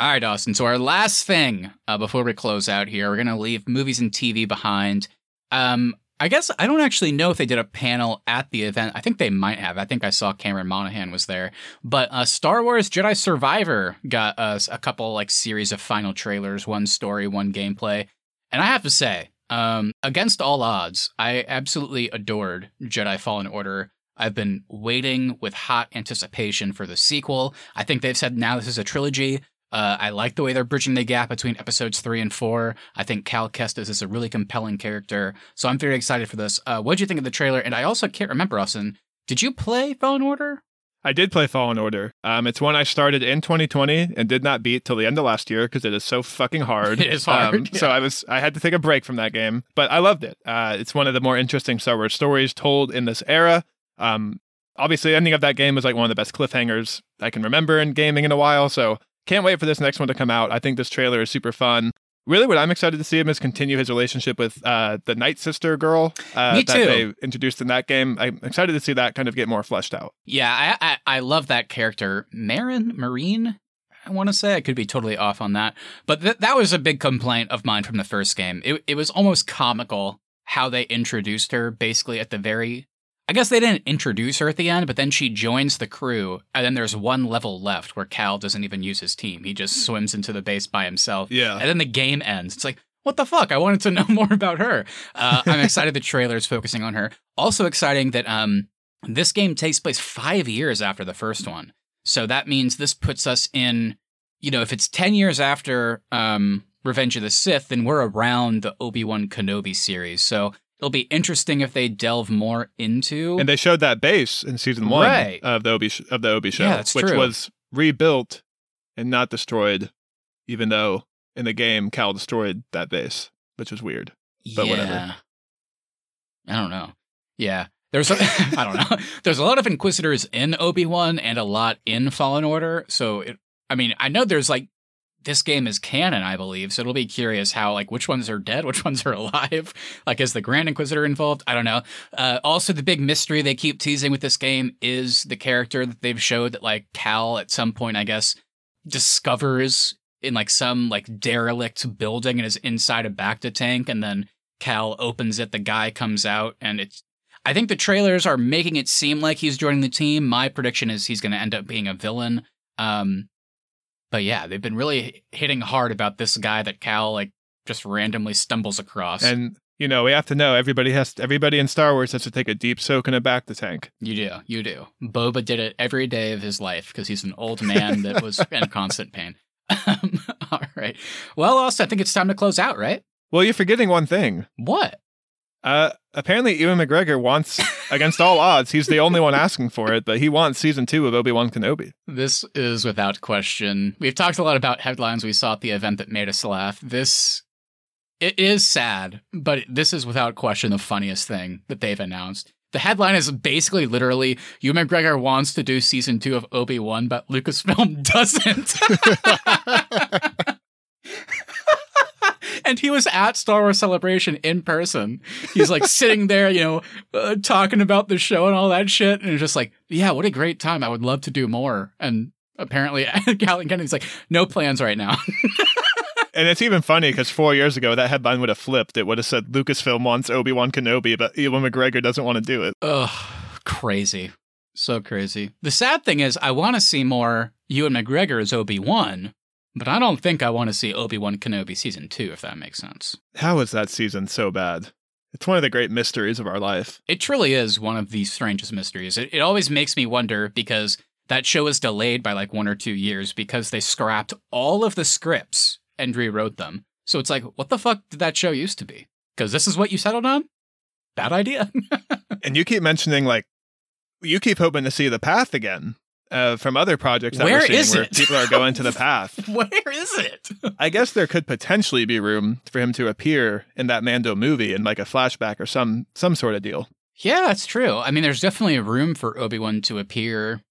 All right, Austin. So our last thing uh, before we close out here, we're gonna leave movies and TV behind. Um, I guess I don't actually know if they did a panel at the event. I think they might have. I think I saw Cameron Monaghan was there. But uh, Star Wars Jedi Survivor got us a couple like series of final trailers, one story, one gameplay, and I have to say, um, against all odds, I absolutely adored Jedi Fallen Order. I've been waiting with hot anticipation for the sequel. I think they've said now this is a trilogy. Uh, I like the way they're bridging the gap between episodes three and four. I think Cal Kestis is a really compelling character, so I'm very excited for this. Uh, what did you think of the trailer? And I also can't remember, Austin. Did you play Fallen Order? I did play Fallen Order. Um, it's one I started in 2020 and did not beat till the end of last year because it is so fucking hard. (laughs) It is hard, Um, So. I was I had to take a break from that game, but I loved it. Uh, it's one of the more interesting Star Wars stories told in this era. Um, obviously, the ending of that game was like one of the best cliffhangers I can remember in gaming in a while. So can't wait for this next one to come out. I think this trailer is super fun. Really, what I'm excited to see him is continue his relationship with uh, the Night Sister girl uh, Me that too. they introduced in that game. I'm excited to see that kind of get more fleshed out. Yeah, I I, I love that character, Marin Marine. I want to say I could be totally off on that, but th- that was a big complaint of mine from the first game. It it was almost comical how they introduced her basically at the very. I guess they didn't introduce her at the end, but then she joins the crew, and then there's one level left where Cal doesn't even use his team. He just swims into the base by himself. Yeah. And then the game ends. It's like, what the fuck? I wanted to (laughs) know more about her. Uh, I'm excited the trailer is focusing on her. Also exciting that um, this game takes place five years after the first one. So that means this puts us in, you know, if it's 10 years after um, Revenge of the Sith, then we're around the Obi Wan Kenobi series. So it'll be interesting if they delve more into. And they showed that base in season one Right. of the Obi of the Obi show, Yeah, which true. was rebuilt and not destroyed, even though in the game Cal destroyed that base, which was weird. but yeah. whatever. I don't know. Yeah. There's a, (laughs) I don't know. (laughs) There's a lot of Inquisitors in Obi-Wan and a lot in Fallen Order. So it, I mean, I know there's like this game is canon, I believe. So it'll be curious how like which ones are dead, (laughs) which ones are alive. Like is the Grand Inquisitor involved? I don't know. Uh, also, the big mystery they keep teasing with this game is the character that they've showed that like Cal at some point, I guess, discovers in like some like derelict building and is inside a Bacta tank, and then Cal opens it, the guy comes out, and it's. I think the trailers are making it seem like he's joining the team. My prediction is he's going to end up being a villain. Um, but yeah, they've been really hitting hard about this guy that Cal like just randomly stumbles across. And you know, we have to know everybody has everybody in Star Wars has to take a deep soak in a Bacta tank. You do, you do. Boba did it every day of his life because he's an old man that was (laughs) in constant pain. Um, (laughs) all right. Well, also, I think it's time to close out, right? Well, you're forgetting one thing. What? Uh, apparently, Ewan McGregor wants, against all odds, he's the only one asking for it, but he wants season two of Obi Wan Kenobi. This is without question. We've talked a lot about headlines we saw at the event that made us laugh. This it is sad, but this is without question the funniest thing that they've announced. The headline is basically literally Ewan McGregor wants to do season two of Obi Wan, but Lucasfilm (laughs) doesn't. (laughs) (laughs) and he was at Star Wars Celebration in person. He's like (laughs) sitting there, you know, uh, talking about the show and all that shit, and just like, yeah, what a great time! I would love to do more. And apparently, (laughs) Kathleen Kennedy's like, no plans right now. (laughs) and it's even funny because four years ago that headline would have flipped. It would have said Lucasfilm wants Obi Wan Kenobi, but Ewan McGregor doesn't want to do it. Ugh, crazy, so crazy. The sad thing is, I want to see more Ewan McGregor as Obi Wan, but I don't think I want to see Obi Wan Kenobi season two, if that makes sense. How is that season so bad? It's one of the great mysteries of our life. It truly is one of the strangest mysteries. It, it always makes me wonder because that show was delayed by like one or two years because they scrapped all of the scripts and rewrote them. So it's like, what the fuck did that show used to be? Because this is what you settled on? Bad idea. (laughs) and you keep mentioning like you keep hoping to see the path again uh, from other projects that Where we're seeing is where it? people are going to the (laughs) path. Where is it? I guess there could potentially be room for him to appear in that Mando movie in like a flashback or some some sort of deal. Yeah, that's true. I mean, there's definitely room for Obi Wan to appear,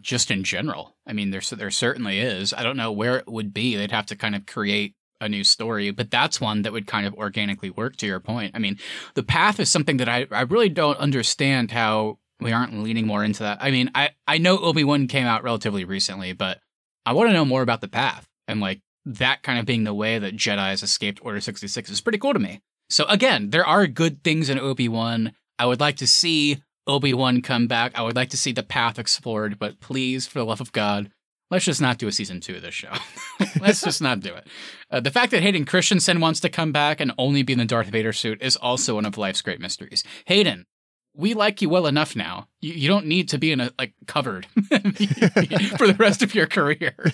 just in general. I mean, there there certainly is. I don't know where it would be. They'd have to kind of create a new story, but that's one that would kind of organically work. To your point, I mean, the path is something that I I really don't understand how we aren't leaning more into that. I mean, I I know Obi Wan came out relatively recently, but I want to know more about the path and like that kind of being the way that Jedi's escaped Order sixty six is pretty cool to me. So again, there are good things in Obi Wan. I would like to see Obi Wan come back. I would like to see the path explored, but please, for the love of God, let's just not do a season two of this show. (laughs) let's just not do it. Uh, the fact that Hayden Christensen wants to come back and only be in the Darth Vader suit is also one of life's great mysteries. Hayden, we like you well enough now. You, you don't need to be in a like covered (laughs) for the rest of your career. (laughs)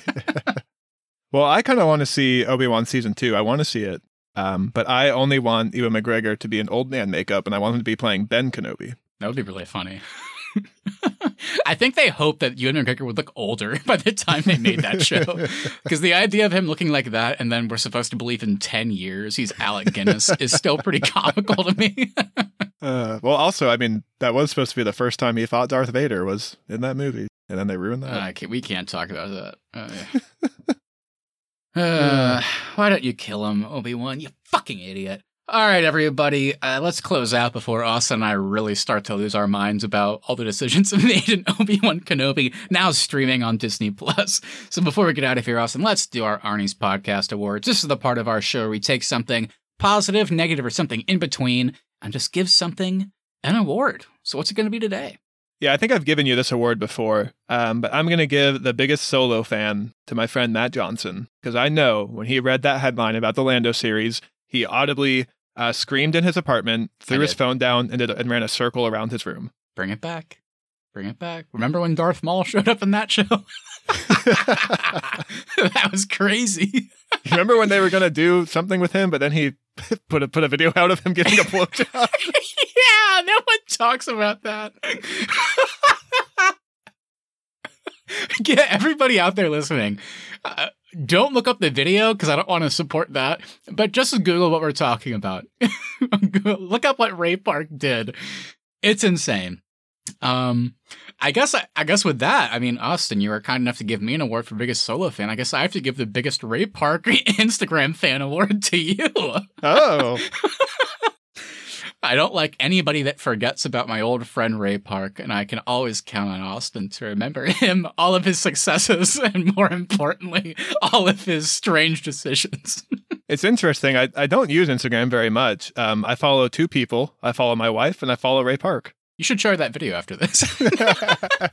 Well, I kind of want to see Obi Wan season two. I want to see it, um, but I only want Ewan McGregor to be in old man makeup, and I want him to be playing Ben Kenobi. That would be really funny. (laughs) I think they hoped that Ewan McGregor would look older by the time they made that show. Because the idea of him looking like that, and then we're supposed to believe in 10 years he's Alec Guinness, is still pretty comical to me. Uh, well, also, I mean, that was supposed to be the first time he fought Darth Vader was in that movie, and then they ruined that. Uh, we can't talk about that. (laughs) Uh, yeah. uh, why don't you kill him, Obi Wan? You fucking idiot. All right, everybody, uh, let's close out before Austin and I really start to lose our minds about all the decisions (laughs) made in Obi Wan Kenobi, now streaming on Disney Plus. So before we get out of here, Austin, let's do our Arnie's Podcast Awards. This is the part of our show where we take something positive, negative, or something in between and just give something an award. So what's it going to be today? Yeah, I think I've given you this award before, um, but I'm going to give the biggest solo fan to my friend Matt Johnson because I know when he read that headline about the Lando series, he audibly uh, screamed in his apartment, threw his phone down, and, did, and ran a circle around his room. Bring it back. Bring it back. Remember when Darth Maul (laughs) showed up in that show? (laughs) (laughs) that was crazy. Remember when they were going to do something with him, but then he (laughs) put a put a video out of him getting a blowjob? (laughs) yeah, no one talks about that. (laughs) yeah, everybody out there listening, uh, don't look up the video because I don't want to support that. But just Google what we're talking about. look up what Ray Park did. It's insane. Um, I guess I guess with that, I mean, Austin, you were kind enough to give me an award for biggest solo fan. I guess I have to give the biggest Ray Park (laughs) Instagram fan award to you. oh, (laughs) I don't like anybody that forgets about my old friend Ray Park, and I can always count on Austin to remember (laughs) him, all of his successes, and more importantly, all of his strange decisions. It's interesting. I, I don't use Instagram very much. Um, I follow two people. I follow my wife and I follow Ray Park. You should share that video after this. (laughs)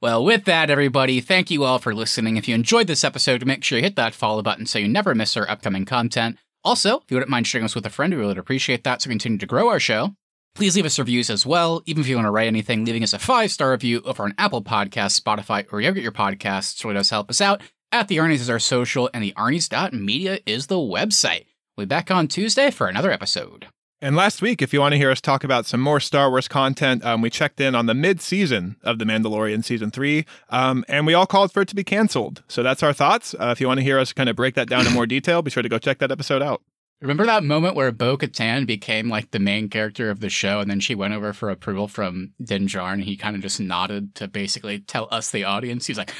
well, with that, everybody, thank you all for listening. If you enjoyed this episode, make sure you hit that follow button so you never miss our upcoming content. Also, if you wouldn't mind sharing us with a friend, we would appreciate that so we continue to grow our show. Please leave us reviews as well. Even if you want to write anything, leaving us a five star review over on Apple Podcasts, Spotify, or wherever you get your podcasts really does help us out. At the Arnie's is our social, and the Arnie's.media is the website. We'll be back on Tuesday for another episode. And last week, if you want to hear us talk about some more Star Wars content, um, we checked in on the mid season of The Mandalorian season three, um, and we all called for it to be canceled. So that's our thoughts. Uh, if you want to hear us kind of break that down in more detail, be sure to go check that episode out. Remember that moment where Bo Katan became like the main character of the show, and then she went over for approval from Din Djarin, and he kind of just nodded to basically tell us, the audience. He's like,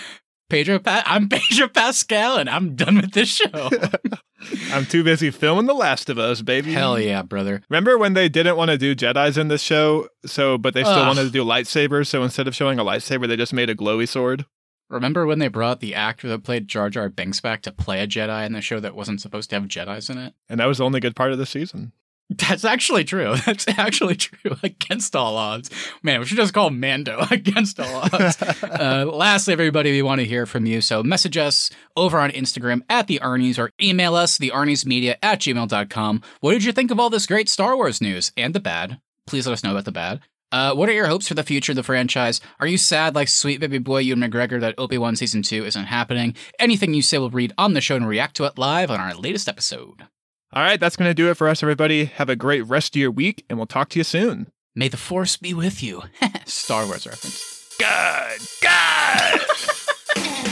Pedro, pa- I'm Pedro Pascal, and I'm done with this show. (laughs) I'm too busy filming The Last of Us, baby. Hell yeah, brother. Remember when they didn't want to do Jedi's in this show, so but they still Ugh. wanted to do lightsabers, so instead of showing a lightsaber, they just made a glowy sword. Remember when they brought the actor that played Jar Jar Binks back to play a Jedi in the show that wasn't supposed to have Jedi's in it? And that was the only good part of the season. That's actually true. (laughs) That's actually true. (laughs) Against all odds. Man, we should just call Mando (laughs) against all odds. uh, lastly, everybody, we want to hear from you. So message us over on Instagram at the Arnie's or email us, thearniesmedia at gmail.com. What did you think of all this great Star Wars news and the bad? Please let us know about the bad. Uh, what are your hopes for the future of the franchise? Are you sad, like sweet baby boy Ewan McGregor, that Obi Wan Season 2 isn't happening? Anything you say we'll read on the show and react to it live on our latest episode. All right, that's going to do it for us, everybody. Have a great rest of your week, and we'll talk to you soon. May the Force be with you. (laughs) Star Wars reference. God, God.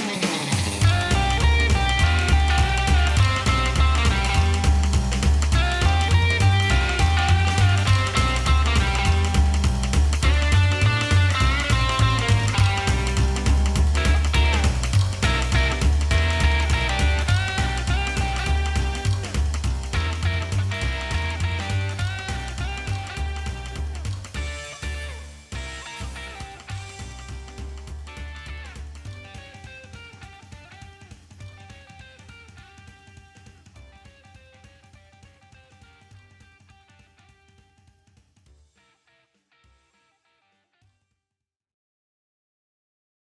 (laughs)